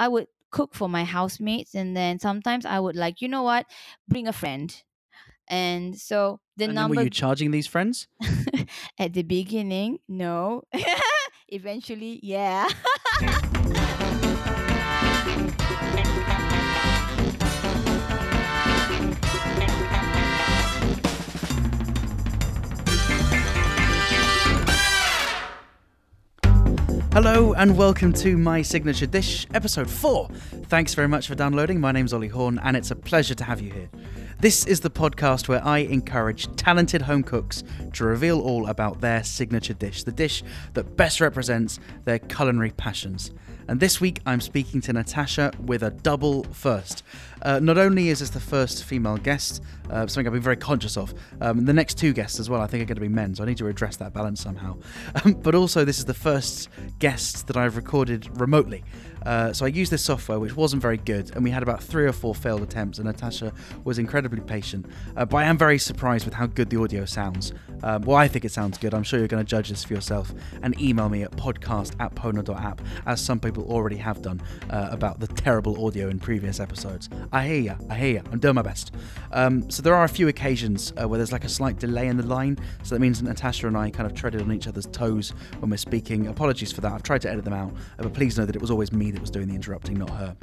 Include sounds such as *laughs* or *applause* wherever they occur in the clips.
I would cook for my housemates, and then sometimes I would like, you know what, bring a friend. And so the And then number were you charging these friends? *laughs* at the beginning, no. *laughs* Eventually, yeah. *laughs* Hello and welcome to My Signature Dish, episode 4. Thanks very much for downloading. My name's Ollie Horn and it's a pleasure to have you here. This is the podcast where I encourage talented home cooks to reveal all about their signature dish, the dish that best represents their culinary passions. And this week I'm speaking to Natasha with a double first. Uh, not only is this the first female guest, uh, something I've been very conscious of, um, the next two guests as well I think are going to be men, so I need to address that balance somehow. Um, *laughs* but also, this is the first guest that I've recorded remotely. Uh, so I used this software, which wasn't very good, and we had about three or four failed attempts. And Natasha was incredibly patient, uh, but I am very surprised with how good the audio sounds. Um, well, I think it sounds good. I'm sure you're going to judge this for yourself and email me at podcast at pona.app, as some people already have done uh, about the terrible audio in previous episodes. I hear you. I hear you. I'm doing my best. Um, so there are a few occasions uh, where there's like a slight delay in the line, so that means Natasha and I kind of treaded on each other's toes when we're speaking. Apologies for that. I've tried to edit them out, uh, but please know that it was always me that was doing the interrupting, not her.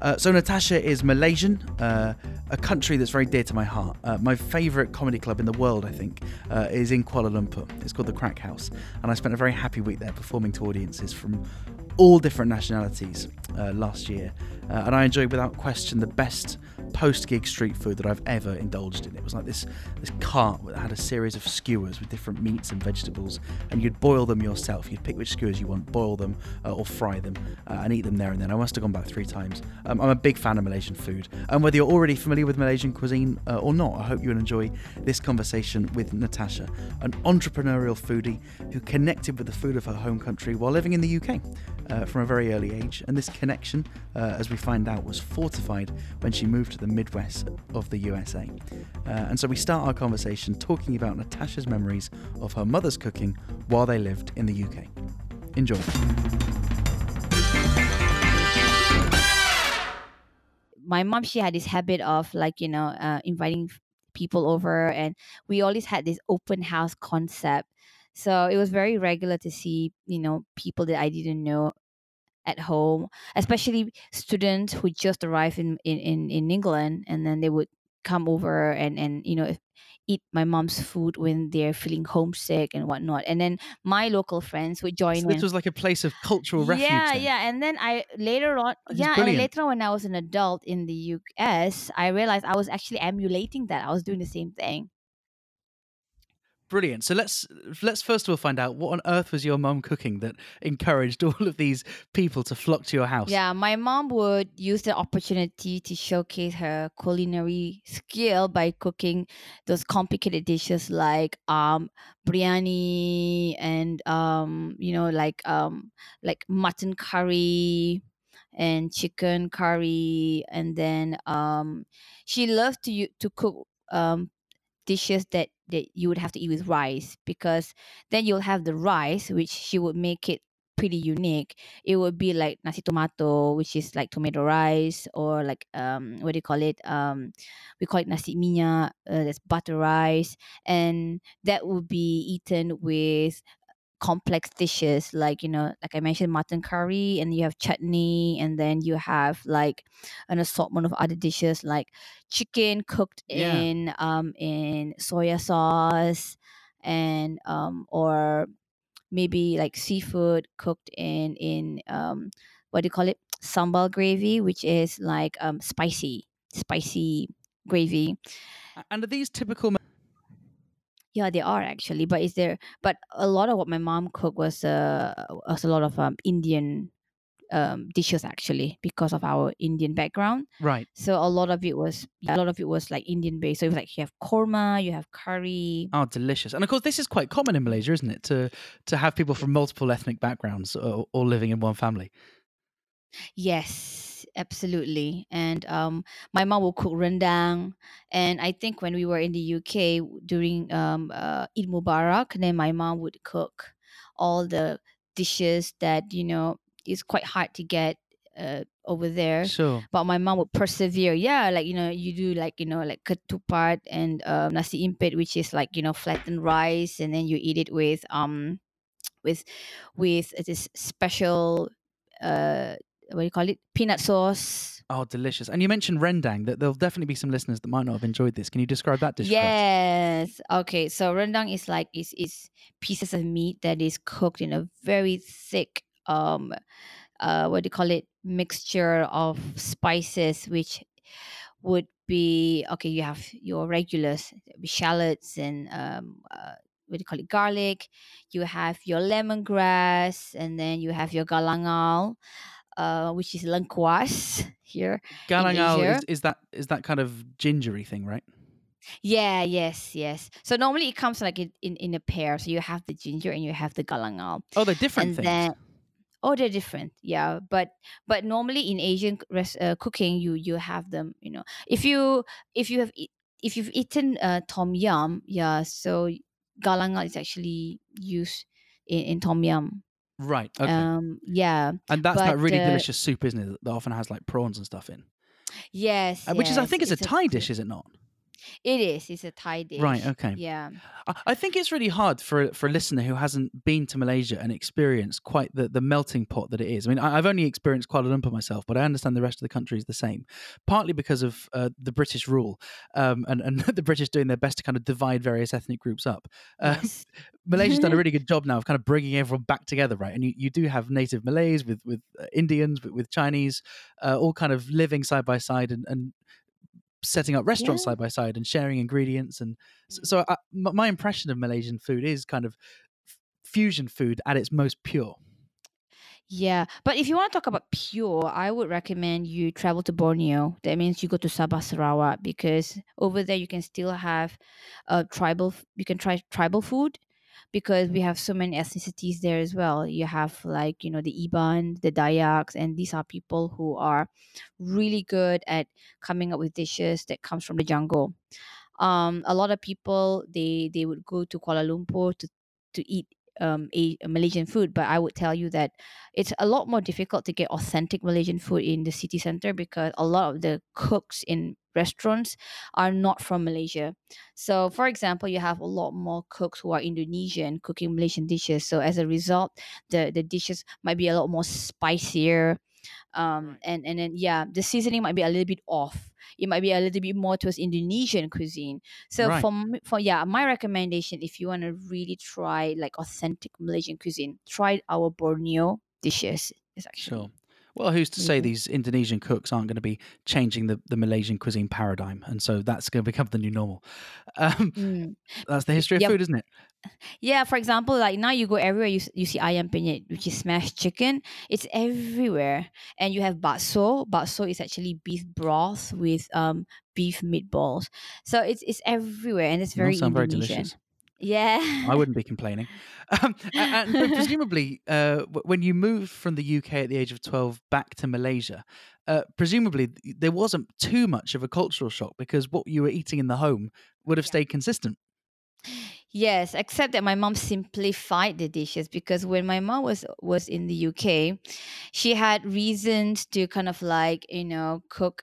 Uh, so Natasha is Malaysian, uh, a country that's very dear to my heart. Uh, my favourite comedy club in the world, I think, uh, is in Kuala Lumpur. It's called the Crack House, and I spent a very happy week there performing to audiences from all different nationalities uh, last year, uh, and I enjoyed without question the best post-gig street food that I've ever indulged in. It was like this this cart that had a series of skewers with different meats and vegetables, and you'd boil them yourself. You'd pick which skewers you want, boil them uh, or fry them, uh, and eat them there and then. I must have gone back three times. Um, I'm a big fan of Malaysian food, and whether you're already familiar with Malaysian cuisine uh, or not, I hope you will enjoy this conversation with Natasha, an entrepreneurial foodie who connected with the food of her home country while living in the UK uh, from a very early age. And this connection, uh, as we find out, was fortified when she moved to the Midwest of the USA. Uh, and so we start our conversation talking about Natasha's memories of her mother's cooking while they lived in the UK. Enjoy. my mom she had this habit of like you know uh, inviting people over and we always had this open house concept so it was very regular to see you know people that i didn't know at home especially students who just arrived in in, in, england and then they would come over and and you know eat my mom's food when they're feeling homesick and whatnot and then my local friends would join So this was like a place of cultural refuge. yeah, then. yeah. And then I later on, yeah, and later on when I was an adult in the US, I realized I was actually emulating that. I was doing the same thing. Brilliant. So let's let's first of all find out what on earth was your mom cooking that encouraged *laughs* all of these people to flock to your house. Yeah, my mom would use the opportunity to showcase her culinary skill by cooking those complicated dishes like um biryani and um you know like um like mutton curry and chicken curry and then um she loved to to cook um dishes that that you would have to eat with rice because then you'll have the rice which she would make it pretty unique. It would be like nasi tomato which is like tomato rice or like um what do you call it? Um we call it nasi minyak uh, that's butter rice. And that would be eaten with complex dishes like you know like i mentioned mutton curry and you have chutney and then you have like an assortment of other dishes like chicken cooked Yeah. in um in soya sauce and um or maybe like seafood cooked in in um what do you call it sambal gravy which is like um spicy spicy gravy And are these typical yeah they are actually but is there but a lot of what my mom cooked was uh was a lot of um indian um dishes actually because of our indian background right? so a lot of it was a lot of it was like indian based so it was like you have korma you have curry Oh, delicious! And of course, this is quite common in Malaysia, isn't it? To to have people from multiple ethnic backgrounds all, all living in one family. Yes, absolutely. And um, my mom will cook rendang. And I think when we were in the UK during um, uh, Eid Mubarak, then my mom would cook all the dishes that, you know, is quite hard to get uh, over there Sure. but my mom would persevere yeah like you know you do like you know like ketupat and um, nasi impit which is like you know flattened rice and then you eat it with um with with this special uh what do you call it peanut sauce Oh, delicious. And you mentioned rendang. That there'll definitely be some listeners that might not have enjoyed this. Can you describe that dish? yes okay so rendang is like is is pieces of meat that is cooked in a very thick um uh what do you call it mixture of spices which would be okay you have your regulars shallots and um uh, what do you call it garlic you have your lemongrass and then you have your galangal uh which is lengkuas *laughs* here Galangal Asia. is, is that is that kind of gingery thing, right? yeah yes yes so normally it comes like in, in in a pair so you have the ginger and you have the galangal Oh, they're different and things. then oh they're different yeah but but normally in asian res- uh, cooking you you have them you know if you if you have e- if you've eaten uh, tom yum yeah so galangal is actually used in, in tom yum right. Okay. um yeah and that's that really uh, delicious soup, isn't it? That often has like prawns and stuff in. yes Uh, Which is, I yes, think, it's a Thai good- dish, is it not? It is it's a thai dish Right, okay. yeah I- think it's really hard for for a listener who hasn't been to Malaysia and experienced quite the, the melting pot that it is. I mean, I've only experienced Kuala Lumpur myself, but I understand the rest of the country is the same. Partly because of uh, the British rule um, and and *laughs* the British doing their best to kind of divide various ethnic groups up. Uh, yes. *laughs* Malaysia's done a really good job now of kind of bringing everyone back together, right? And you, you do have native Malays with with uh, Indians, with, with Chinese, uh, all kind of living side by side and, and setting up restaurants Yeah. side by side and sharing ingredients. And s- so, I, m- my impression of Malaysian food is kind of f- fusion food at its most pure. Yeah, but if you want to talk about pure, I would recommend you travel to Borneo. That means you go to Sabah Sarawak because over there you can still have uh, tribal. You can try tribal food because we have so many ethnicities there as well. You have like you know the Iban, the Dayaks, and these are people who are really good at coming up with dishes that comes from the jungle. Um, a lot of people they they would go to Kuala Lumpur to to eat um a, Malaysian food, but I would tell you that it's a lot more difficult to get authentic Malaysian food in the city center because a lot of the cooks in restaurants are not from Malaysia. So, for example, you have a lot more cooks who are Indonesian cooking Malaysian dishes. So, as a result, the the dishes might be a lot more spicier. Um, and and then yeah, the seasoning might be a little bit off. It might be a little bit more towards Indonesian cuisine. So Right. for for yeah, my recommendation if you want to really try like authentic Malaysian cuisine, try our Borneo dishes. It's actually Sure. Well, who's to say these Indonesian cooks aren't going to be changing the, the Malaysian cuisine paradigm? And so that's going to become the new normal. Um, Mm. that's the history of Yep. food, isn't it? Yeah, for example, like now you go everywhere, you, you see ayam penyet, which is smashed chicken. It's everywhere. And you have bakso. Bakso is actually beef broth with um beef meatballs. So it's it's everywhere and it's very sound very Indonesian. delicious. Yeah. I wouldn't be complaining. *laughs* Um, a- and, presumably, uh, when you moved from the UK at the age of 12 back to Malaysia, uh, presumably there wasn't too much of a cultural shock because what you were eating in the home would have Yeah. stayed consistent. Yes, except that my mom simplified the dishes because when my mom was was in the UK, she had reasons to kind of like, you know, cook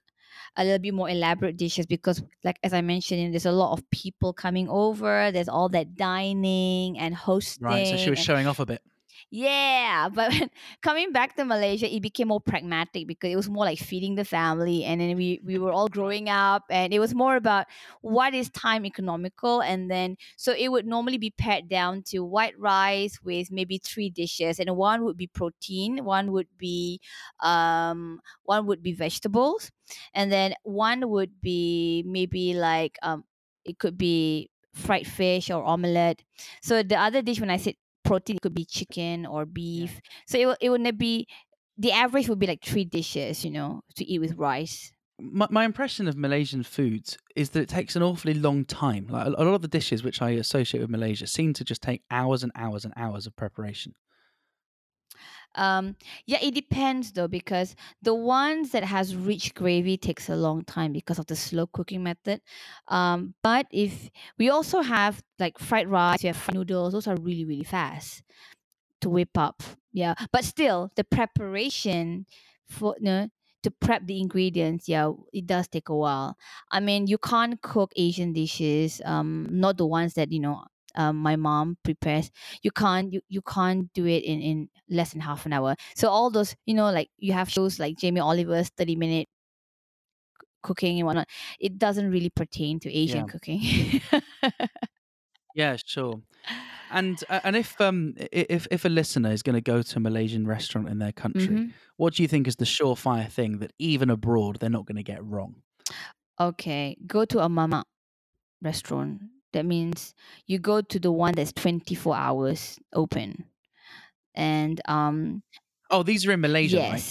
a little bit more elaborate dishes because like as I mentioned, there's a lot of people coming over, there's all that dining and hosting. Right. So she was showing off a bit. Yeah, but *laughs* coming back to Malaysia, it became more pragmatic because it was more like feeding the family, and then we we were all growing up, and it was more about what is time economical, and then so it would normally be pared down to white rice with maybe three dishes, and one would be protein, one would be um one would be vegetables, and then one would be maybe like um it could be fried fish or omelette. So the other dish when I said protein it could be chicken or beef. So it will it would be the average would be like three dishes, you know, to eat with rice. My, my impression of Malaysian foods is that it takes an awfully long time. Like a, a lot of the dishes which I associate with Malaysia seem to just take hours and hours and hours of preparation. Um, yeah, it depends though because the ones that has rich gravy takes a long time because of the slow cooking method. Um, but if we also have like fried rice, we have fried noodles, those are really really fast to whip up. Yeah, but still the preparation for know, to prep the ingredients, yeah, it does take a while. I mean, you can't cook Asian dishes, um, not the ones that you know um, my mom prepares. You can't you, you can't do it in in less than half an hour. So all those you know like you have shows like Jamie Oliver's thirty minute cooking and whatnot. It doesn't really pertain to Asian Yeah. cooking. *laughs* Yeah, sure. And uh, and if um if if a listener is going to go to a Malaysian restaurant in their country, Mhm. what do you think is the surefire thing that even abroad they're not going to get wrong? Okay, go to a mama restaurant. That means you go to the one that's 24 hours open. And um Oh, these are in Malaysia, right?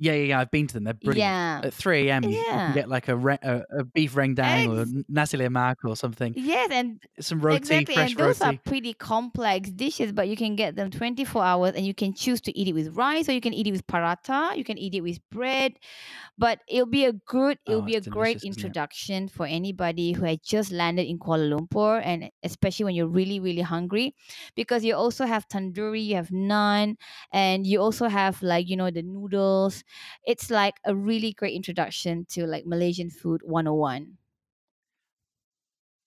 Yeah, yeah, yeah. I've been to them. They're brilliant. Yeah. At 3 a.m., you, you can get like a, re- a, a beef rendang or Ex- nasi lemak or something. Yes, and Some roti, exactly, fresh and those roti. are pretty complex dishes, but you can get them 24 hours and you can choose to eat it with rice or you can eat it with paratha, you can eat it with bread. But it'll be a good, it'll Oh, be a great delicious, isn't it? introduction for anybody who has just landed in Kuala Lumpur and especially when you're really, really hungry. Because you also have tandoori, you have naan, and you also have like, you know, the noodles. It's like a really great introduction to like Malaysian food 101.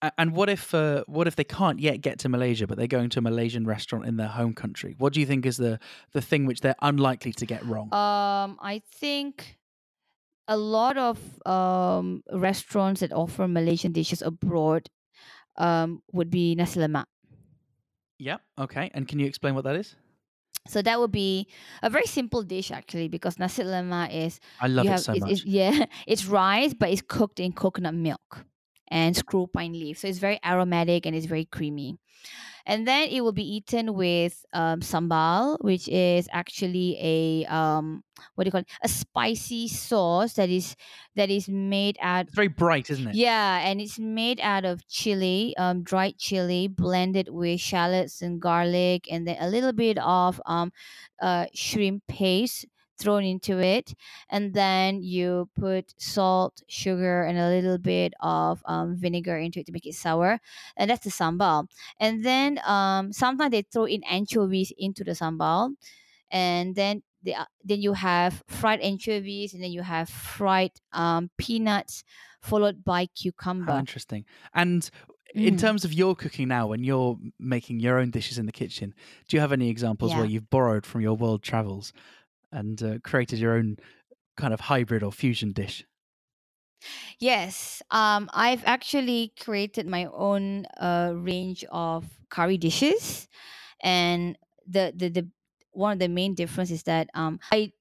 A- And what if uh, what if they can't yet get to Malaysia, but they're going to a Malaysian restaurant in their home country? What do you think is the the thing which they're unlikely to get wrong? Um, I think a lot of um restaurants that offer Malaysian dishes abroad um would be nasi lemak. yeah. Okay. And can you explain what that is? So that would be a very simple dish actually because nasi lemak is I love it have so much. it's- *laughs* yeah it's rice but it's cooked in coconut milk and screw pine leaf so it's very aromatic and it's very creamy. And then it will be eaten with um, sambal which is actually a um, what do you call it? A spicy sauce that is that is made out It's very bright, isn't it? yeah, and it's made out of chili, um, dried chili, blended with shallots and garlic, and then a little bit of um, uh, shrimp paste thrown into it, and then you put salt, sugar, and a little bit of um, vinegar into it to make it sour, and that's the sambal. And then um, sometimes they throw in anchovies into the sambal, and then the, uh, then you have fried anchovies, and then you have fried um, peanuts, followed by How cucumber. interesting. And in Mm. terms of your cooking now, when you're making your own dishes in the kitchen, do you have any examples where you've borrowed from your world travels and uh, created your own kind of hybrid or fusion dish? Yes, um, I've actually created my own uh, range of curry dishes, and the, the the one of the main difference is that um, I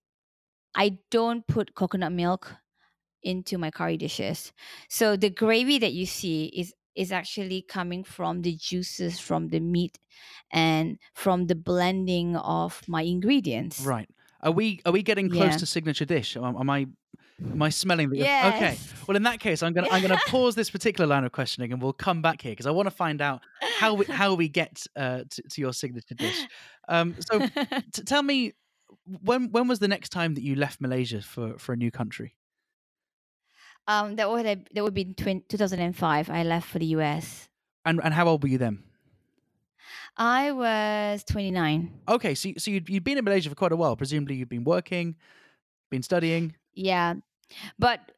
I don't put coconut milk into my curry dishes. So the gravy that you see is is actually coming from the juices from the meat and from the blending of my ingredients. Right. Are we are we getting close Yeah. to signature dish? Am, am I am I smelling the Okay. Well, in that case, I'm gonna I'm gonna *laughs* pause this particular line of questioning, and we'll come back here because I want to find out how we how we get uh, to, to your signature dish. Um, so *laughs* t- tell me when when was the next time that you left Malaysia for for a new country? um, that would have, that would be in twin, 2005. I left for the US. And and how old were you then? I was 29. Okay, so so you'd, you'd been in Malaysia for quite a while. Presumably, you've been working, been studying. Yeah. But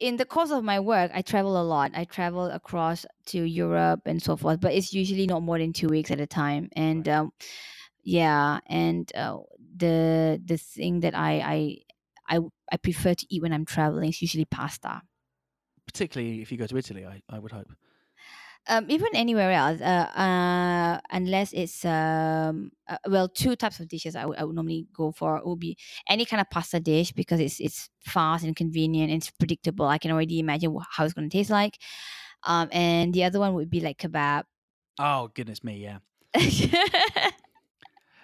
in the course of my work, I travel a lot. I travel across to Europe and so forth, but it's usually not more than two weeks at a time. And um, yeah, and uh, the the thing that I, I I I prefer to eat when I'm traveling is usually pasta. Particularly if you go to Italy, I, I would hope. Um, even anywhere else, uh, uh, unless it's um, uh, well, two types of dishes I would I would normally go for It would be any kind of pasta dish because it's it's fast and convenient and it's predictable. I can already imagine how it's going to taste like. Um, and the other one would be like kebab. Oh goodness me, yeah, *laughs*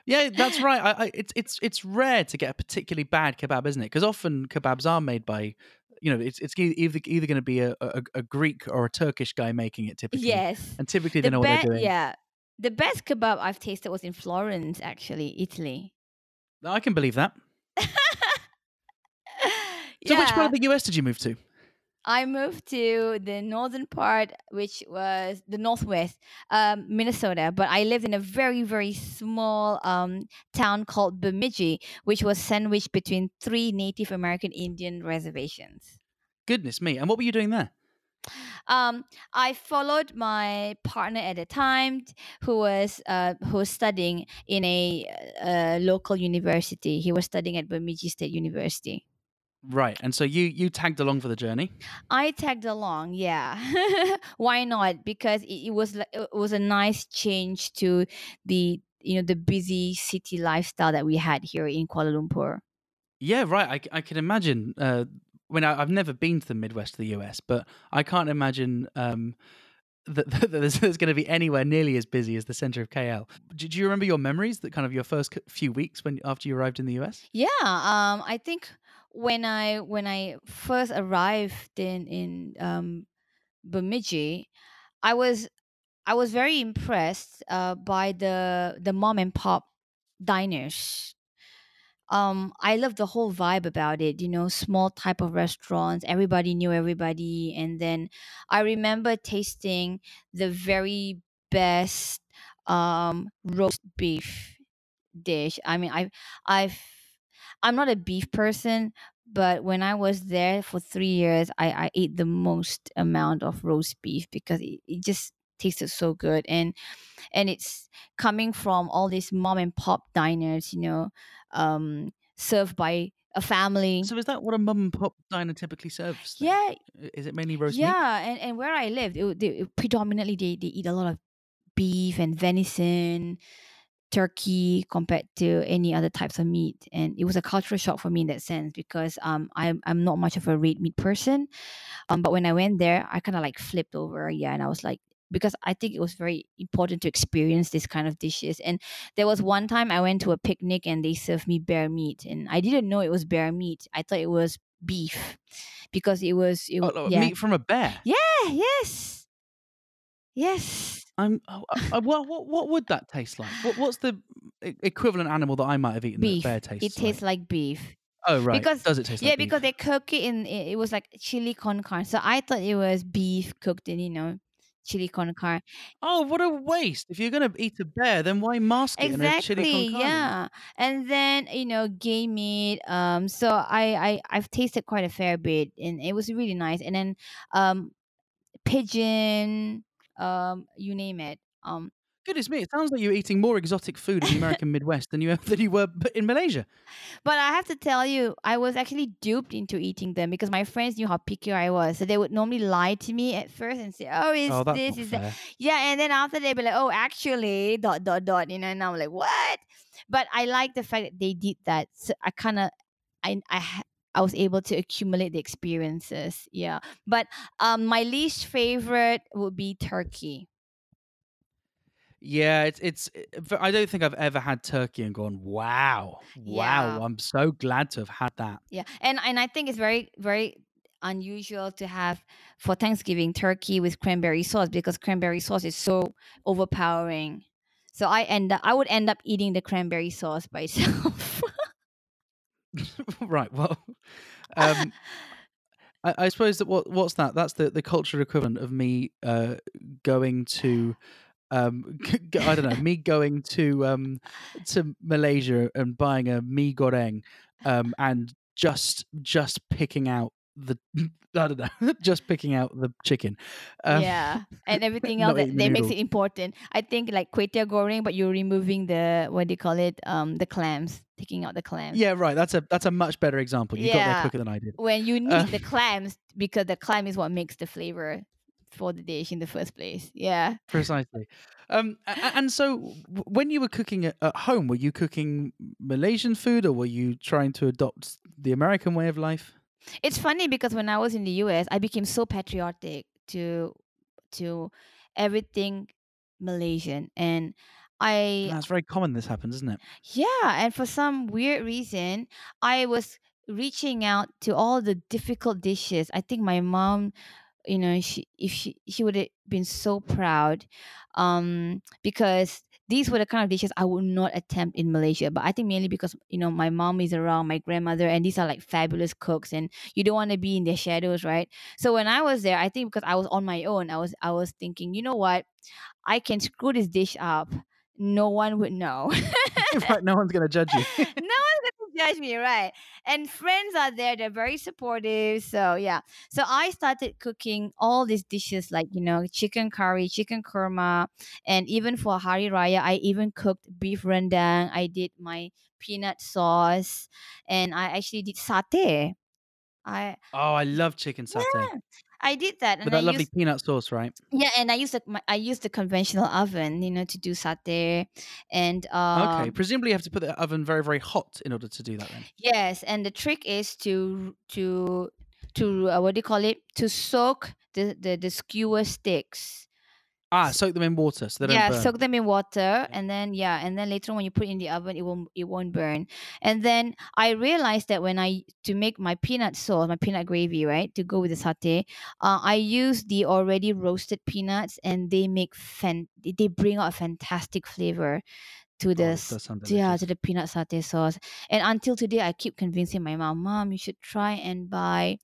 yeah, that's right. I, I, it's it's it's rare to get a particularly bad kebab, isn't it? Because often kebabs are made by, you know, it's it's either either going to be a, a, a Greek or a Turkish guy making it typically, yes, and typically they the know what they're doing. yeah, the best kebab I've tasted was in Florence, actually, Italy. I can believe that. *laughs* So, which part of the US did you move to? I moved to the northern part, which was the northwest, um, Minnesota. But I lived in a very, very small um, town called Bemidji, which was sandwiched between three Native American Indian reservations. Goodness me! And what were you doing there? Um, I followed my partner at the time, who was uh, who was studying in a, uh local university. He was studying at Bemidji State University. Right, and so you you tagged along for the journey. I tagged along, yeah. *laughs* Why not? Because it, it was it was a nice change to the you know the busy city lifestyle that we had here in Kuala Lumpur. Yeah, right. I, I can imagine. Uh, when I, I've never been to the Midwest of the US, but I can't imagine um, *laughs* that, there's going to be anywhere nearly as busy as the center of KL. Do, do you remember your memories? That kind of your first few weeks when after you arrived in the US? Yeah, um, I think when I when I first arrived in in um, Bemidji, I was I was very impressed uh, by the the mom and pop diners. Um, I love the whole vibe about it. You know, small type of restaurants. Everybody knew everybody, and then I remember tasting the very best um, roast beef dish. I mean, I I've I'm not a beef person, but when I was there for three years, I, I ate the most amount of roast beef because it, it just tasted so good and and it's coming from all these mom and pop diners, you know, um, served by a family. So is that what a mom and pop diner typically serves? then? Yeah, Is it mainly roast meat? yeah, and, and where I lived, it, they, predominantly they, they eat a lot of beef and venison, turkey compared to any other types of meat, and it was a cultural shock for me in that sense because um I'm I'm not much of a red meat person, um but when I went there, I kind of like flipped over, yeah, and I was like because I think it was very important to experience this kind of dishes. And there was one time I went to a picnic and they served me bear meat, and I didn't know it was bear meat. I thought it was beef because it was it, Oh, w- oh, yeah Meat from a bear. yeah yes yes I'm. Oh, uh, well, what what would that taste like? What, what's the equivalent animal that I might have eaten beef. that bear tastes it tastes like? like beef. Oh right. because- Does it taste yeah, beef? because they cook it in it, it was like chili con carne. So I thought it was beef cooked in you know chili con carne. Oh, what a waste! If you're gonna eat a bear, then why mask it in a chili Exactly, con carne? yeah. And then you know game meat. Um, so I I I've tasted quite a fair bit, and it was really nice. And then um, pigeon. Um, you name it. Um, Goodness me! It sounds like you're eating more exotic food in the *laughs* American Midwest than you *laughs* than you were in Malaysia. But I have to tell you, I was actually duped into eating them because my friends knew how picky I was. So they would normally lie to me at first and say, "Oh, it's oh, this, is that." Yeah, and then after they'd be like, "Oh, actually, dot dot dot," you know, and I'm like, "What?" But I like the fact that they did that. So I kind of, I I. I was able to accumulate the experiences. Yeah. But um my least favorite would be turkey. Yeah, it's it's. uh, I don't think I've ever had turkey and gone, "Wow, wow!" Yeah. I'm so glad to have had that. Yeah. And and I think it's very very unusual to have for Thanksgiving turkey with cranberry sauce because cranberry sauce is so overpowering. So I end up I would end up eating the cranberry sauce by *laughs* itself. *laughs* right. Well, um, I, I suppose that what what's that? That's the the cultural equivalent of me uh, going to. Um, *laughs* I don't know. Me going to um to Malaysia and buying a mee goreng, um, and just just picking out the *laughs* I don't know, *laughs* just picking out the chicken. Um, yeah. And everything else that, that makes it important. I think like teow goreng, but you're removing the what do you call it? Um the clams, taking out the clams. Yeah, right. That's a that's a much better example. You got there quicker than I did. When you need Uh, the clams because the clam is what makes the flavor for the dish in the first place. Yeah. Precisely. Um, and so, when you were cooking at, at home, were you cooking Malaysian food, or were you trying to adopt the American way of life? It's funny because when I was in the US, I became so patriotic to to everything Malaysian and I That's very common. This happens, isn't it? yeah, and for some weird reason, I was reaching out to all the difficult dishes. I think my mom, you know, she if she she would have been so proud um because these were the kind of dishes I would not attempt in Malaysia. But I think mainly because you know my mom is around, my grandmother, and these are like fabulous cooks, and you don't want to be in their shadows, right? So when I was there, I think because I was on my own, I was I was thinking, you know what, I can screw this dish up. No one would know. no one's going to judge you. no one's gonna *laughs* judge me, right? And friends are there; they're very supportive. So yeah, so I started cooking all these dishes, like you know, chicken curry, chicken kurma, and even for Hari Raya, I even cooked beef rendang. I did my peanut sauce, and I actually did satay. I Oh, I love chicken satay yeah, I did that, with and I that lovely used peanut sauce, right? yeah, and I used the my, I used the conventional oven, you know, to do satay, and Okay, um presumably you have to put the oven very, very hot in order to do that then. Yes, and the trick is to to to uh, what do you call it? To soak the the, the skewer sticks. Ah, soak them in water so they Yeah, burn. soak them in water, and then yeah, and then later on when you put it in the oven, it won't it won't burn. And then I realized that when I to make my peanut sauce, my peanut gravy, right, to go with the satay, uh, I use the already roasted peanuts, and they make fan they bring out a fantastic flavor to the Oh, this s- does sound to- yeah to the peanut satay sauce. And until today, I keep convincing my mom, mom, you should try and buy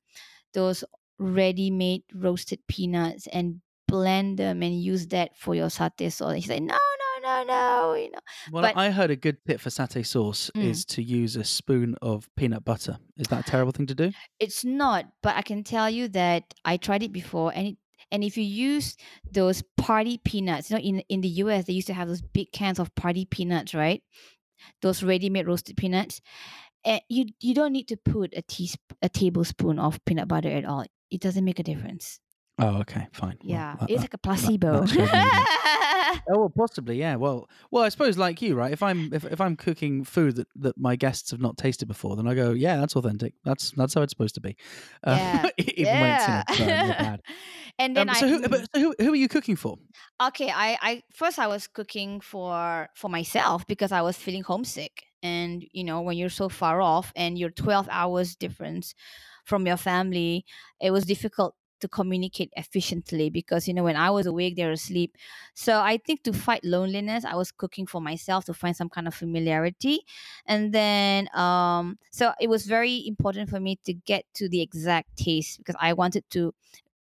those ready-made roasted peanuts and blend them and use that for your satay sauce. And she's like, no, no, no, no, you know. Well, But I heard a good tip for satay sauce Mm. is to use a spoon of peanut butter. Is that a terrible thing to do? it's not. But I can tell you that I tried it before, and it. And if you use those party peanuts, you know, in in the US they used to have those big cans of party peanuts, right? Those ready-made roasted peanuts. And you you don't need to put a teasp- a tablespoon of peanut butter at all. It doesn't make a difference. Oh, okay, fine. Well, Yeah, that- it's that- like a placebo. that shows me that- *laughs* Oh, well, possibly, yeah. Well, well, I suppose like you, right? If I'm if, if I'm cooking food that, that my guests have not tasted before, then I go, yeah, that's authentic. That's that's how it's supposed to be. Uh, Yeah, *laughs* even when it's you yeah. burnt or bad. *laughs* and then Um, I so who, mm. but, so who who are you cooking for? okay I, I first i was cooking for for myself because i was feeling homesick and you know when you're so far off and you're 12 hours difference from your family it was difficult to communicate efficiently because you know when i was awake they were asleep. So i think to fight loneliness i was cooking for myself to find some kind of familiarity. And then um so it was very important for me to get to the exact taste because i wanted to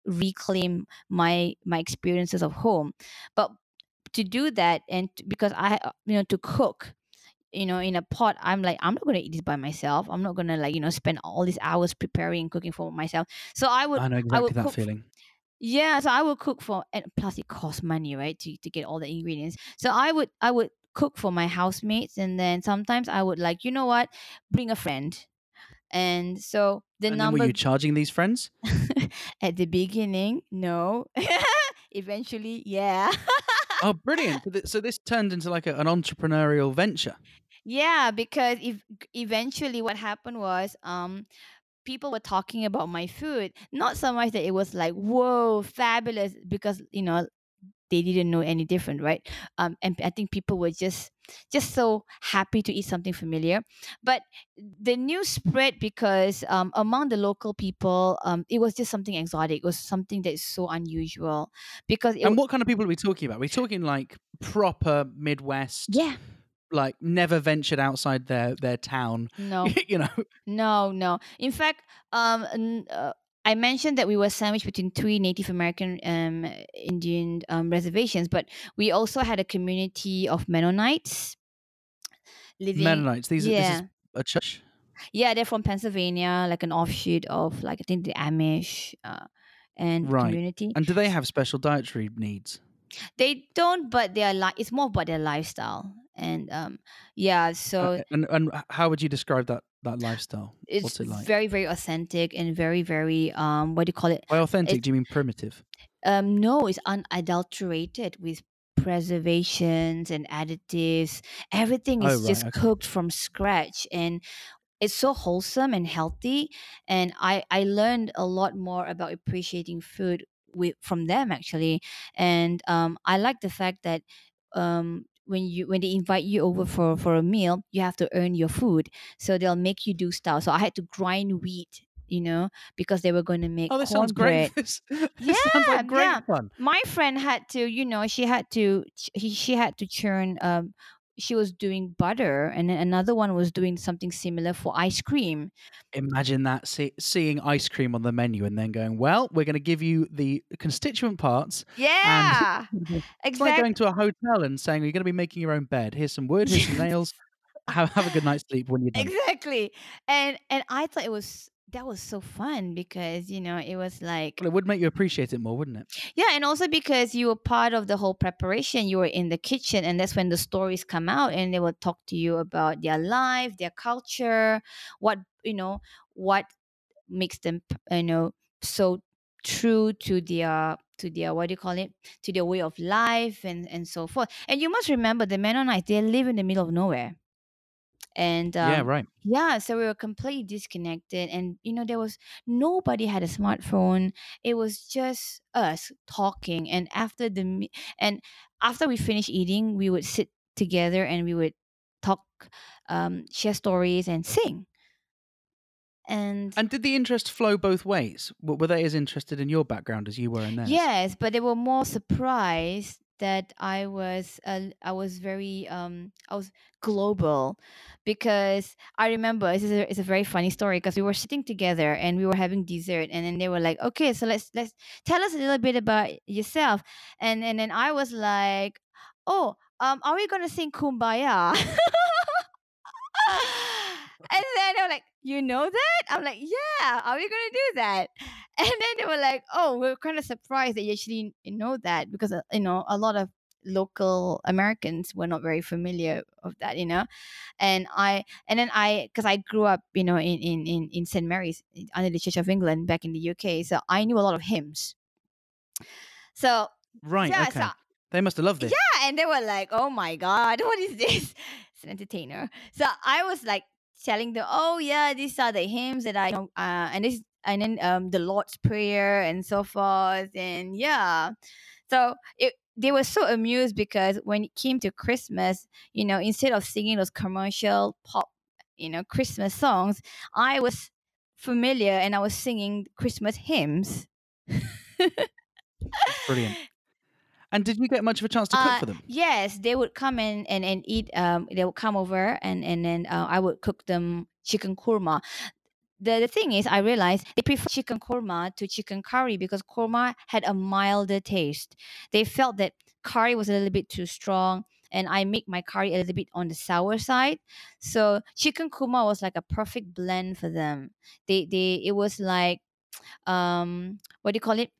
reclaim my my experiences of home. But to do that and because i uh, you know to cook you know in a pot i'm like i'm not going to eat this by myself i'm not going to like you know spend all these hours preparing and cooking for myself so i would I know i exactly would that cook feeling. yeah so i would cook for and plus it costs money right to, to get all the ingredients so i would i would cook for my housemates and then sometimes i would like you know what bring a friend and so the And then were number you charging these friends? *laughs* at the beginning no *laughs* eventually yeah Oh, *laughs* brilliant! So, so this turned into like a, an entrepreneurial venture. Yeah, because if eventually what happened was um people were talking about my food, not so much that it was like whoa, fabulous because you know they didn't know any different, right? Um and I think people were just just so happy to eat something familiar. But the news spread because um among the local people um it was just something exotic. It was something that is so unusual because it And what kind of people are we talking about? We're talking like proper Midwest, yeah, like never ventured outside their their town. no. *laughs* you know, No, no. In fact, um, uh, I mentioned that we were sandwiched between three Native American um, Indian um, reservations, but we also had a community of Mennonites living. Mennonites. These are, this yeah, is a church. yeah, they're from Pennsylvania, like an offshoot of like I think the Amish uh, and Right. community. And do they have special dietary needs? They don't, but they are like it's more about their lifestyle, and um, yeah, so Uh, and and how would you describe that that lifestyle? it's What's it like? very very authentic and very very um, what do you call it? By authentic, it's- do you mean primitive? Um, no, it's unadulterated with preservations and additives. Everything Oh, is right, just okay. cooked from scratch and it's so wholesome and healthy. And I, I learned a lot more about appreciating food with from them actually. And um, I like the fact that um, when you when they invite you over for, for a meal, you have to earn your food. So they'll make you do stuff. So I had to grind wheat you know, because they were going to make Oh, this sounds great. *laughs* This, Yeah, like great yeah. fun. My friend had to, you know, she had to, ch- he, she had to churn. Um, she was doing butter, and then another one was doing something similar for ice cream. Imagine that see, seeing ice cream on the menu and then going, "Well, we're going to give you the constituent parts." *laughs* Yeah, It's like going to a hotel and saying, "You're going to be making your own bed. Here's some wood. Here's some *laughs* nails. Have, have a good night's sleep when you're done." exactly and and i thought it was that was so fun because you know it was like Well, it would make you appreciate it more, wouldn't it? yeah and also because you were part of the whole preparation you were in the kitchen and that's when the stories come out and they will talk to you about their life their culture what you know what makes them you know so true to their to their what do you call it? To their way of life and and so forth. And you must remember the mennonites they live in the middle of nowhere and Yeah, um, right. yeah so we were completely disconnected and you know there was nobody had a smartphone it was just us talking and after the and after we finished eating we would sit together and we would talk um, share stories and sing and And did the interest flow both ways? Were they as interested in your background as you were in theirs? Yes, but they were more surprised that I was uh, I was very um I was global because I remember this is a, it's a very funny story because we were sitting together and we were having dessert and then they were like okay so let's let's tell us a little bit about yourself. And and then I was like oh um are we gonna sing kumbaya? *laughs* And then they were like, You know that? I'm like, Yeah, are we gonna do that? *laughs* And then they were like, Oh, we're kind of surprised that you actually know that because uh, you know, a lot of local Americans were not very familiar of that, you know. And I and then I because I grew up, you know, in, in, in, in St. Mary's under the Church of England back in the UK. So I knew a lot of hymns. So Right. yeah, okay. so They must have loved it. yeah, and they were like, "Oh my god, *laughs* what is this?" It's an entertainer. So I was like telling them, "Oh yeah, these are the hymns that I know, uh, and this, and then um, the Lord's Prayer and so forth, and yeah." So it they were so amused because when it came to Christmas, you know, instead of singing those commercial pop, you know, Christmas songs, I was familiar and I was singing Christmas hymns. Brilliant. *laughs* *laughs* And did you get much of a chance to cook Uh, for them? Yes, they would come in and, and eat. Um, they would come over and and then uh, I would cook them chicken korma. The, the thing is, I realized they prefer chicken korma to chicken curry because korma had a milder taste. They felt that curry was a little bit too strong, and I make my curry a little bit on the sour side. So chicken korma was like a perfect blend for them. They they it was like um what do you call it?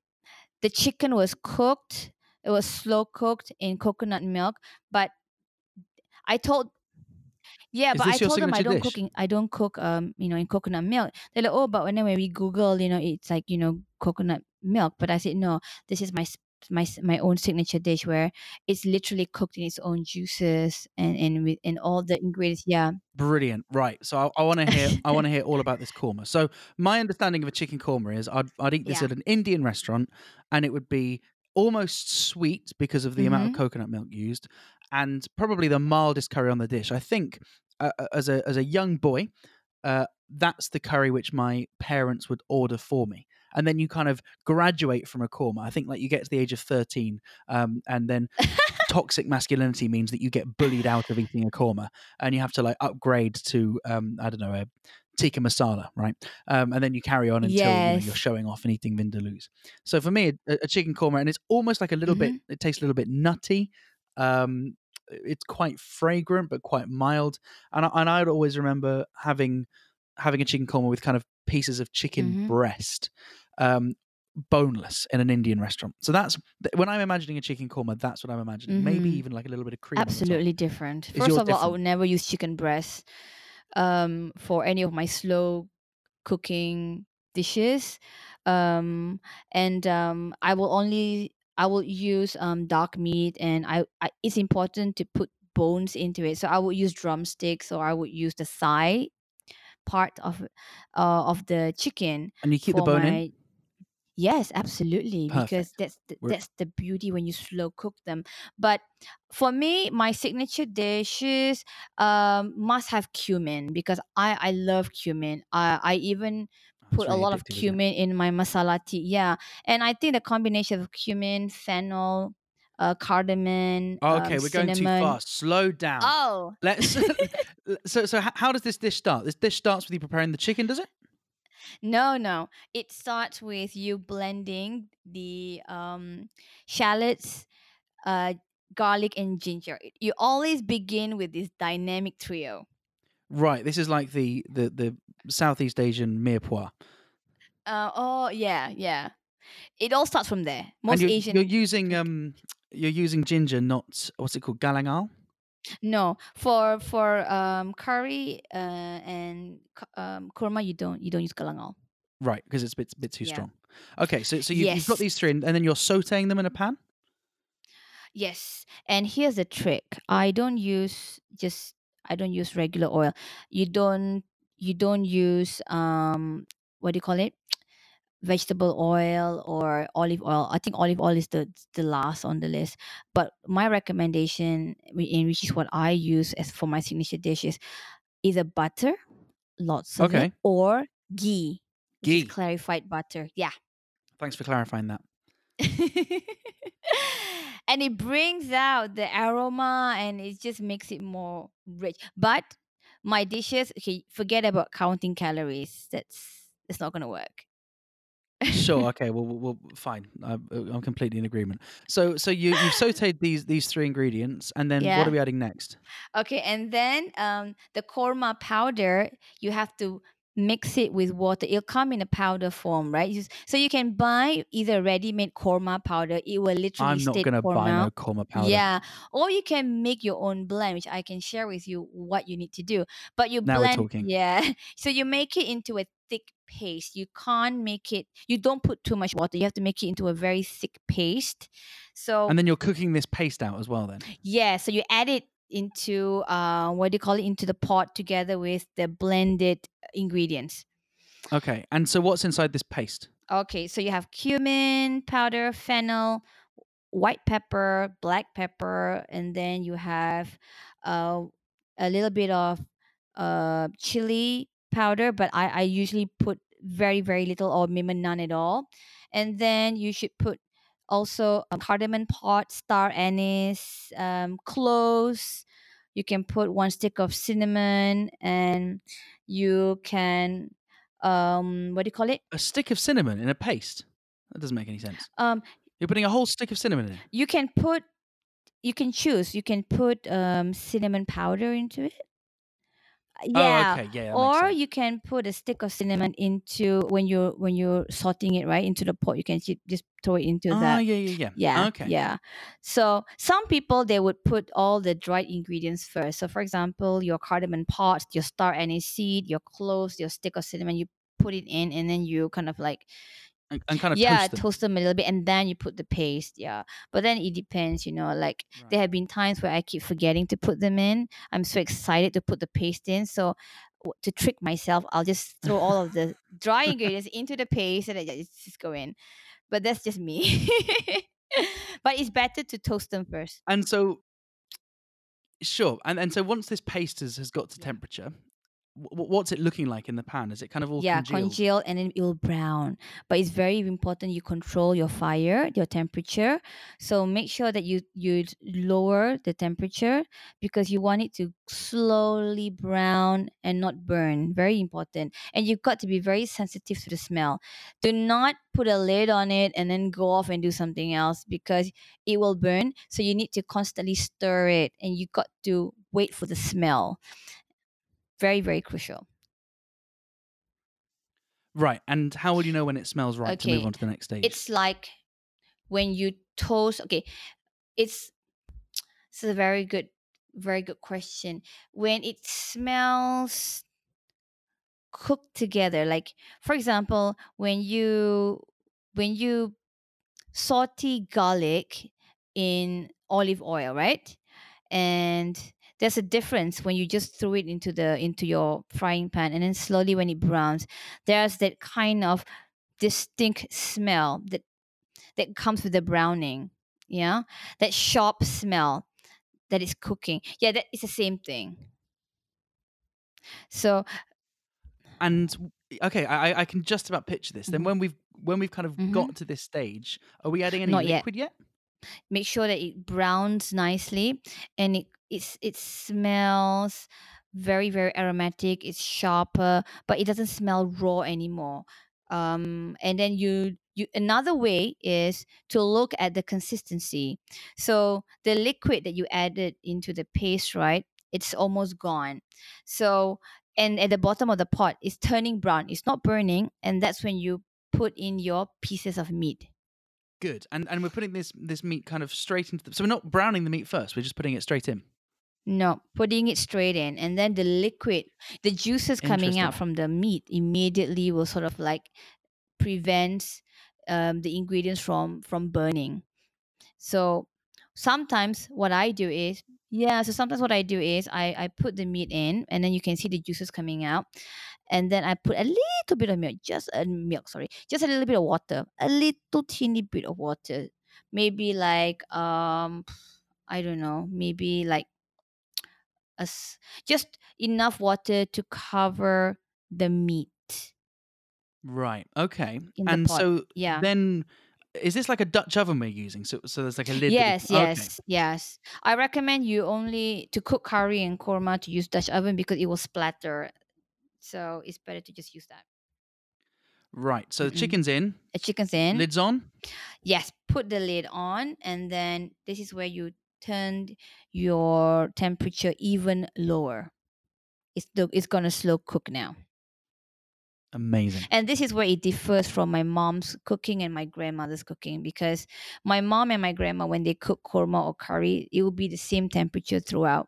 The chicken was cooked. It was slow cooked in coconut milk, but I told yeah, Is but I told them I don't dish? cook in, I don't cook um you know in coconut milk. They're like, oh, but when when we Google, you know, it's like you know coconut milk. But I said no, this is my my my own signature dish where it's literally cooked in its own juices and and with and all the ingredients. Yeah. Brilliant. Right. So I, I want to hear. I want to hear all about this korma. So my understanding of a chicken korma is I'd I'd eat this Yeah. at an Indian restaurant, and it would be almost sweet because of the amount of Mhm. coconut milk used, and probably the mildest curry on the dish. I think uh, uh, as a as a young boy, uh, that's the curry which my parents would order for me. And then you kind of graduate from a korma. I think like you get to the age of thirteen, um, and then *laughs* toxic masculinity means that you get bullied out of eating a korma and you have to like upgrade to um i don't know a tikka masala right um and then you carry on until you know, you're Yes. showing off and eating vindaloos so for me a, a chicken korma and it's almost like a little bit Mm-hmm. it tastes a little bit nutty um it's quite fragrant but quite mild and I, and i'd always remember having having a chicken korma with kind of pieces of chicken Mhm. breast um boneless in an indian restaurant so that's when i'm imagining a chicken korma that's what i'm imagining maybe Mhm. even like a little bit of cream on the top. Absolutely different. Is First of all, I would never use chicken breast um, for any of my slow cooking dishes, um, and um, I will only I will use um, dark meat, and I, I it's important to put bones into it. So I would use drumsticks, or I would use the thigh part of uh, of the chicken and you keep the for bone in my Yes, absolutely, because that's the, We're- that's the beauty when you slow cook them. But for me, my signature dishes um, must have cumin because I I love cumin. I I even put a lot of addictive, isn't it? cumin in my masala tea. Yeah, and I think the combination of cumin, fennel, uh, cardamom, Oh, um, okay, we're going too fast. Slow down. Oh, Let's. *laughs* *laughs* so, so how does this dish start? This dish starts with you preparing the chicken, does it? No, no. It starts with you blending the um, shallots, uh, garlic, and ginger. You always begin with this dynamic trio. Right. This is like the the the Southeast Asian mirepoix. Uh, oh, yeah, yeah. It all starts from there. Most and you're, Asian. you're using um you're using ginger, not what's it called, galangal. No, for for um curry uh and cu- um kurma you don't you don't use galangal. Right, because it's a bit, bit too Yeah. strong. Okay, so so you, you've got Yes. these three, and and then you're sautéing them in a pan. Yes, and here's the trick. I don't use just I don't use regular oil. You don't you don't use um what do you call it? Vegetable oil or olive oil. I think olive oil is the the last on the list. But my recommendation, in which is what I use as for my signature dishes, either butter, lots of Okay. it, or ghee, Ghee. clarified butter. Yeah. Thanks for clarifying that. *laughs* and it brings out the aroma and it just makes it more rich. But my dishes, okay, forget about counting calories. That's that's not gonna work. Sure. *laughs* Okay. Well, well, well fine. I, I'm completely in agreement. So, so you you've *laughs* sautéed these these three ingredients, and then what are we adding next? Okay, and then um, the korma powder, you have to mix it with water. It'll come in a powder form, right? So you can buy either ready-made korma powder. It will literally I'm not gonna buy korma. no korma powder. Yeah, or you can make your own blend, which I can share with you what you need to do. But you Now we're blend, talking. yeah. *laughs* So you make it into a thick paste. You can't make it. You don't put too much water. You have to make it into a very thick paste. So And then you're cooking this paste out as well. Then. yeah, so you add it into uh, what do you call it? Into the pot together with the blended ingredients. Okay. And so what's inside this paste? Okay, so you have cumin powder, fennel, white pepper, black pepper, and then you have uh, a little bit of uh, chili powder, but I, I usually put very, very little or maybe none at all. And then you should put also um, cardamom pot, star anise, um, cloves. You can put one stick of cinnamon, and you can um, what do you call it? A stick of cinnamon in a paste. That doesn't make any sense. Um, You're putting a whole stick of cinnamon in. you can put you can choose you can put um cinnamon powder into it yeah Oh, okay. Yeah. Or you can put a stick of cinnamon into when you're when you're sorting it right into the pot you can just throw it into Ah, that yeah, yeah, yeah. yeah Okay. yeah so some people they would put all the dried ingredients first so for example your cardamom pot your star anise seed your cloves your stick of cinnamon you put it in and then you kind of like And, and kind of yeah toast them. toast them a little bit and then you put the paste yeah but then it depends you know like Right. there have been times where i keep forgetting to put them in i'm so excited to put the paste in so to trick myself i'll just throw all of the *laughs* dry ingredients into the paste and it just go in but that's just me *laughs* but it's better to toast them first And so, sure. And and so once this paste has, has got to Yeah. temperature, what's it looking like in the pan? Is it kind of all yeah congealed? congeal and then it will brown but it's very important you control your fire your temperature. So make sure that you you lower the temperature because you want it to slowly brown and not burn very important. And you've got to be very sensitive to the smell. Do not put a lid on it and then go off and do something else because it will burn. So you need to constantly stir it and you got to wait for the smell very very crucial Right. And how will you know when it smells right to move on to the next stage? it's like when you toast okay it's it's a very good very good question when it smells cooked together like for example when you when you saute garlic in olive oil right and there's a difference when you just throw it into the into your frying pan and then slowly when it browns there's that kind of distinct smell that that comes with the browning yeah that sharp smell that is cooking yeah that is the same thing so and okay, I I- can just about picture this. Then Mhm. when we've when we've kind of Mhm. got to this stage, are we adding any Not yet. liquid yet? Make sure that it browns nicely and it it's, it smells very very aromatic it's sharper but it doesn't smell raw anymore. Um, and then you you another way is to look at the consistency. So the liquid that you added into the paste right it's almost gone. So and at the bottom of the pot it's turning brown it's not burning and that's when you put in your pieces of meat Good. And and we're putting this this meat kind of straight into the so we're not browning the meat first, we're just putting it straight in. No, putting it straight in, and then the liquid, the juices coming out from the meat immediately will sort of like prevents um, the ingredients from from burning. So sometimes what I do is yeah, so sometimes what I do is I I put the meat in, and then you can see the juices coming out, and then I put a little bit of milk, just a milk, sorry, just a little bit of water, a little teeny bit of water, maybe like um I don't know, maybe like a s- just enough water to cover the meat Right. Okay. in the and pot. so yeah. then is this like a Dutch oven we're using? So so there's like a lid. that we Yes, okay. yes, yes. I recommend you only to cook curry and korma to use Dutch oven because it will splatter. So it's better to just use that. Right. So the Mm-mm. chicken's in, The chicken's in. lids on. Yes, put the lid on, and then this is where you turn your temperature even lower. It's the, it's gonna slow cook now. Amazing. And this is where it differs from my mom's cooking and my grandmother's cooking because my mom and my grandma, when they cook korma or curry, it will be the same temperature throughout.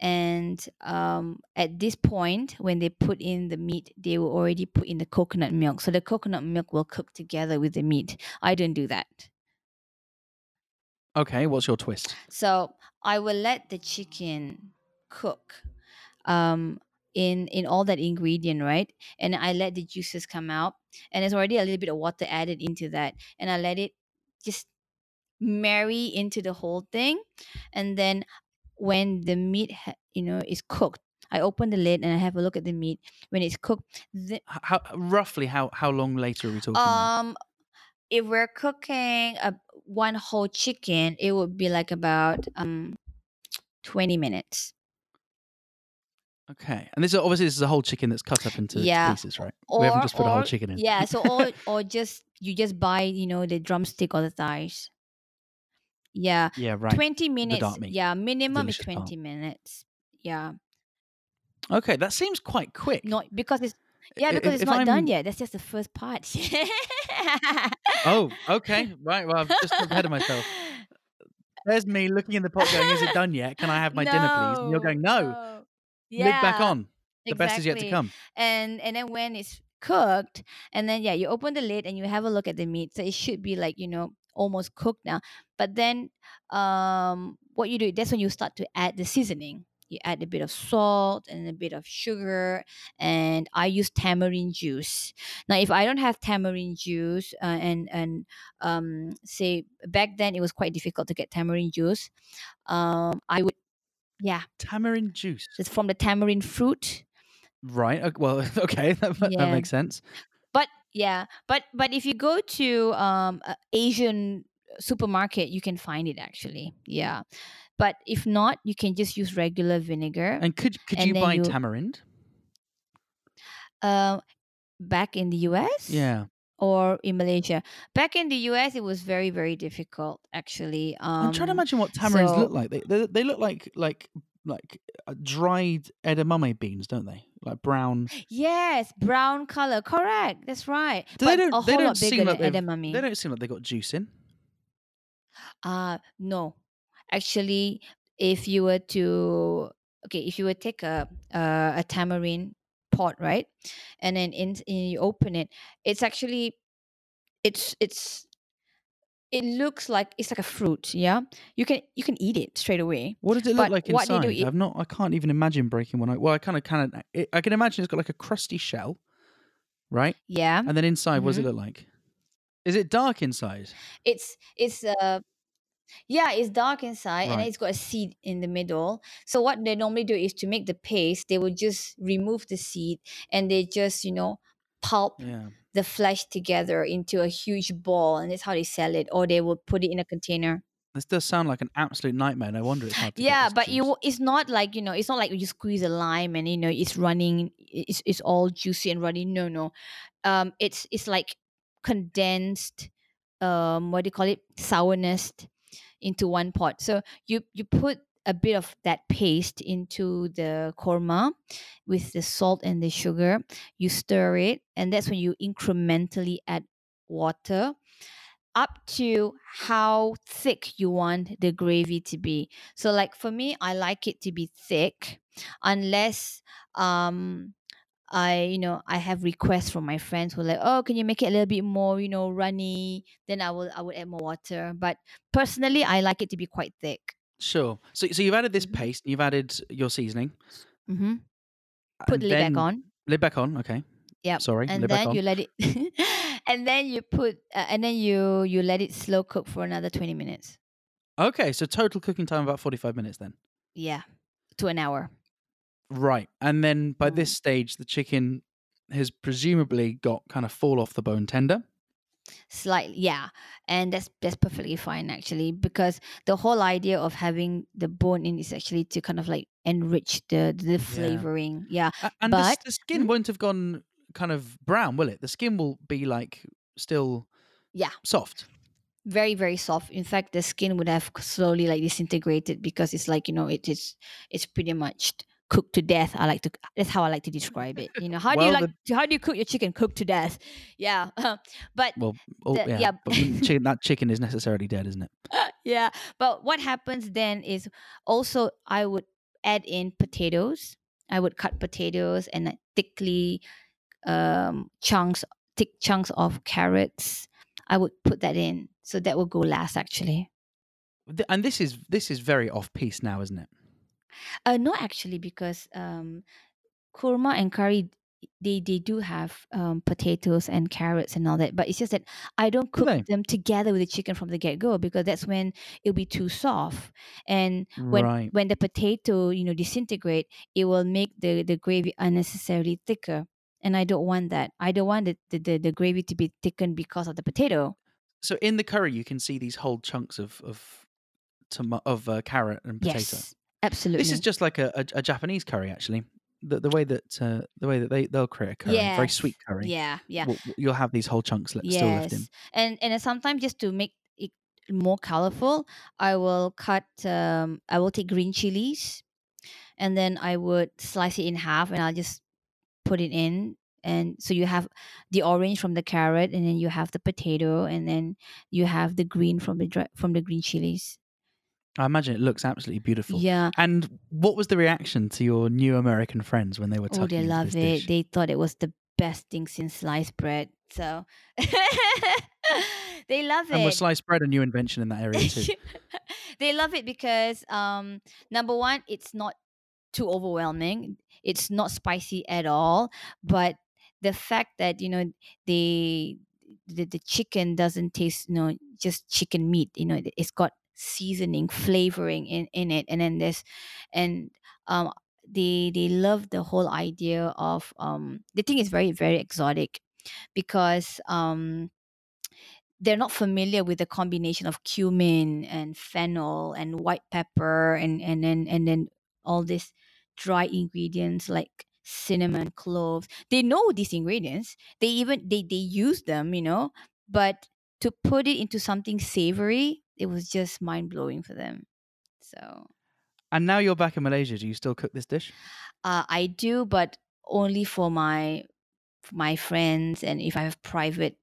And um, at this point, when they put in the meat, they will already put in the coconut milk. So the coconut milk will cook together with the meat. I don't do that. Okay, what's your twist? So I will let the chicken cook um, in in all that ingredient, right? And I let the juices come out, and there's already a little bit of water added into that, and I let it just marry into the whole thing, and then when the meat, you know, is cooked. I open the lid and I have a look at the meat. When it's cooked, the, How roughly how how long later are we talking? um, if we're cooking a one whole chicken, it would be like about um twenty minutes. Okay, and this is obviously this is a whole chicken that's cut up into Yeah, pieces, right? we haven't just put a whole chicken in. yeah, so or *laughs* or just you just buy you know the drumstick or the thighs. Yeah, yeah, right. twenty minutes. Yeah, minimum is delicious part. twenty minutes. Yeah, Okay, that seems quite quick. not because it's yeah because if- it's not I'm- done yet. That's just the first part. Oh, okay, *laughs* right. Well, I've just ahead of myself. *laughs* There's me looking in the pot, going, "Is it done yet? Can I have my dinner, please?" And you're going, "No, lid back on. The best is yet to come." and and then when it's cooked and then yeah you open the lid and you have a look at the meat so it should be like you know almost cooked now but then um what you do that's when you start to add the seasoning you add a bit of salt and a bit of sugar and i use tamarind juice now if i don't have tamarind juice uh, and and um say back then it was quite difficult to get tamarind juice um i would yeah Tamarind juice. it's from the tamarind fruit Right. Well, *laughs* okay, that, that makes sense. but yeah but but if you go to um asian supermarket you can find it actually yeah but if not you can just use regular vinegar And could could And you buy you- tamarind? uh, back in the us Yeah. Or in malaysia back in the us it was very very difficult actually um I'm trying to imagine what tamarinds look like. They, they they look like like like uh, dried edamame beans, don't they? Like brown. yes brown color correct that's right Do they don't a they don't lot seem bigger like than they've- edamame They don't seem like they got juice in. Uh no. Actually, if you were to okay, if you would take a a, a tamarind pot, right? And then in, in you open it, it's actually it's it's it looks like it's like a fruit, yeah? You can you can eat it straight away. What does it look But like do inside? do i- I've not. I can't even imagine breaking one. o- Well, I kind of kind of. I can imagine it's got like a crusty shell, right? Yeah. And then inside, what does it Mhm. look like? Is it dark inside? It's it's uh Yeah, it's dark inside and it's got a seed in the middle. So what they normally do is to make the paste, they will just remove the seed and they just, you know, pulp Yeah. the flesh together into a huge ball and that's how they sell it or they will put it in a container. This does sound like an absolute nightmare. No wonder it's hard Yeah, but you it's not like, you know, it's not like you squeeze a lime and you know it's running it's it's all juicy and runny. No, no. Um it's it's like condensed um what do you call it? Sourness into one pot. So you you put a bit of that paste into the korma with the salt and the sugar. You stir it, and that's when you incrementally add water up to how thick you want the gravy to be. So like for me, I like it to be thick unless um I, you know, I have requests from my friends who are like, oh, can you make it a little bit more, you know, runny? Then I will, I would add more water. But personally, I like it to be quite thick. Sure. So, so you've added this Mhm. paste, you've added your seasoning. Mm-hmm. Put the lid back on. Lid back on. Okay. Yeah. Sorry. and then on. you let it, *laughs* and then you put, uh, and then you you let it slow cook for another twenty minutes. Okay. So total cooking time about forty-five minutes then. Yeah, to an hour. Right. And then by Mm. this stage, the chicken has presumably got kind of fall off the bone tender. slightly yeah and that's that's perfectly fine actually because the whole idea of having the bone in is actually to kind of like enrich the the flavoring yeah A- And the, But- the skin Mhm. won't have gone kind of brown, will it? The skin will be like still Yeah. soft. very very soft in fact the skin would have slowly like disintegrated because it's like you know it is it's pretty much cooked to death i like to that's how i like to describe it you know how do you Well, like how do you cook your chicken cooked to death yeah *laughs* but Well, oh, The- yeah. yeah. But *laughs* chicken, that chicken is necessarily dead, isn't it? yeah but what happens then is also i would add in potatoes i would cut potatoes and like thickly um chunks thick chunks of carrots i would put that in so that will go last actually And this is this is very off piece now, isn't it? Uh no actually because um kurma and curry they they do have um, potatoes and carrots and all that but it's just that i don't Do cook they? them together with the chicken from the get-go because that's when it'll be too soft and when right. when the potato you know disintegrate it will make the the gravy unnecessarily thicker and i don't want that i don't want the, the, the, the gravy to be thickened because of the potato So in the curry, you can see these whole chunks of of tomo- of uh, carrot and potato. yes absolutely This is just like a, a, a Japanese curry, actually. The, the way that uh, the way that they they'll create a curry, very sweet curry. yeah yeah you'll have these whole chunks le- still left in. yes and and sometimes just to make it more colorful i will cut um i will take green chilies and then i would slice it in half and i'll just put it in and so you have the orange from the carrot and then you have the potato and then you have the green from the dry, from the green chilies I imagine it looks absolutely beautiful. yeah And what was the reaction to your new American friends when they were oh they love it dish? they thought it was the best thing since sliced bread so *laughs* they love And it was sliced bread a new invention in that area too? *laughs* they love it because um number one it's not too overwhelming it's not spicy at all but the fact that you know they the, the chicken doesn't taste you know just chicken meat you know it's got seasoning flavoring in in it and then this, and um they they love the whole idea of um they think it's very very exotic because um they're not familiar with the combination of cumin and fennel and white pepper and and then and then all these dry ingredients like cinnamon cloves. They know these ingredients. They even they they use them you know but to put it into something savory it was just mind-blowing for them so and now you're back in Malaysia. Do you still cook this dish? uh, i do but only for my for my friends and if i have private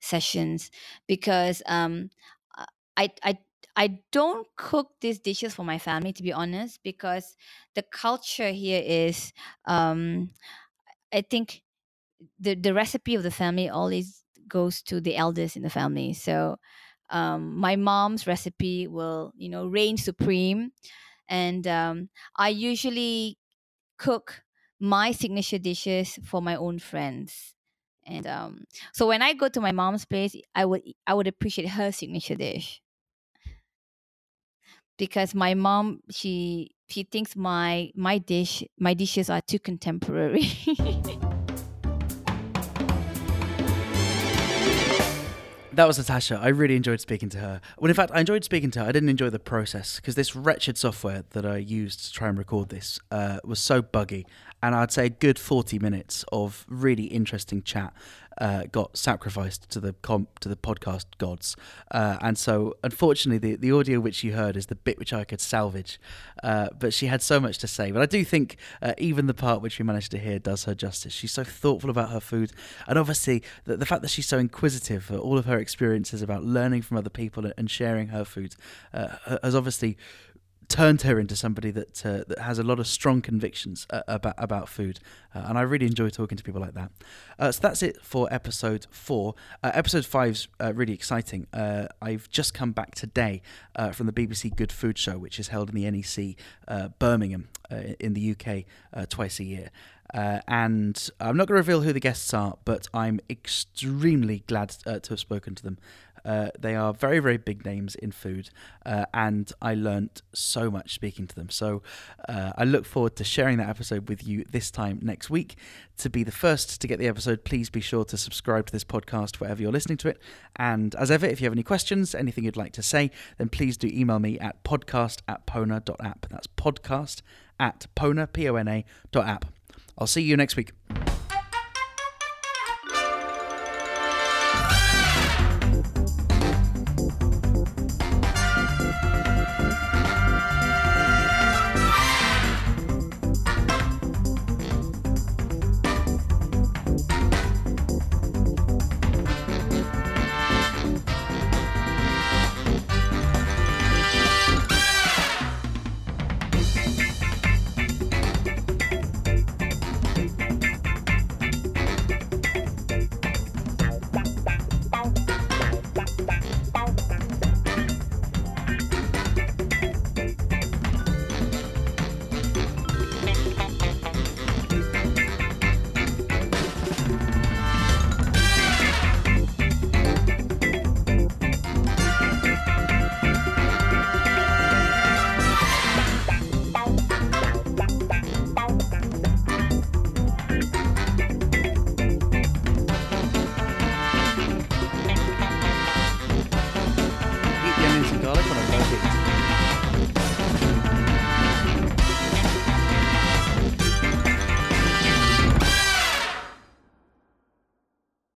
sessions because um uh, I I I don't cook these dishes for my family to be honest because the culture here is um I think the the recipe of the family always goes to the eldest in the family so um my mom's recipe will you know reign supreme. And um I usually cook my signature dishes for my own friends. And um so when i go to my mom's place i would i would appreciate her signature dish. Because my mom she she thinks my my dish my dishes are too contemporary. *laughs* That was Natasha. I really enjoyed speaking to her. Well, in fact, I enjoyed speaking to her. I didn't enjoy the process because this wretched software that I used to try and record this uh, was so buggy. And I'd say a good 40 minutes of really interesting chat uh, got sacrificed to the comp, to the podcast gods. Uh, and so, unfortunately, the, the audio which you heard is the bit which I could salvage. Uh, but she had so much to say. But I do think uh, even the part which we managed to hear does her justice. She's so thoughtful about her food. And obviously, the, the fact that she's so inquisitive, for all of her experiences about learning from other people and sharing her food uh, has obviously turned her into somebody that uh, that has a lot of strong convictions uh, about about food, uh, and I really enjoy talking to people like that. Uh, so that's it for episode four. Uh, episode five's uh, really exciting. I've just come back today from the BBC Good Food Show, which is held in the NEC Birmingham in the UK twice a year. Uh, and I'm not going to reveal who the guests are, but I'm extremely glad uh, to have spoken to them. Uh, they are very, very big names in food, uh, and I learnt so much speaking to them. So uh, I look forward to sharing that episode with you this time next week. To be the first to get the episode, please be sure to subscribe to this podcast wherever you're listening to it. And as ever, if you have any questions, anything you'd like to say, then please do email me at podcast at pona.app. That's podcast at pona, P-O-N-A, dot app. I'll see you next week.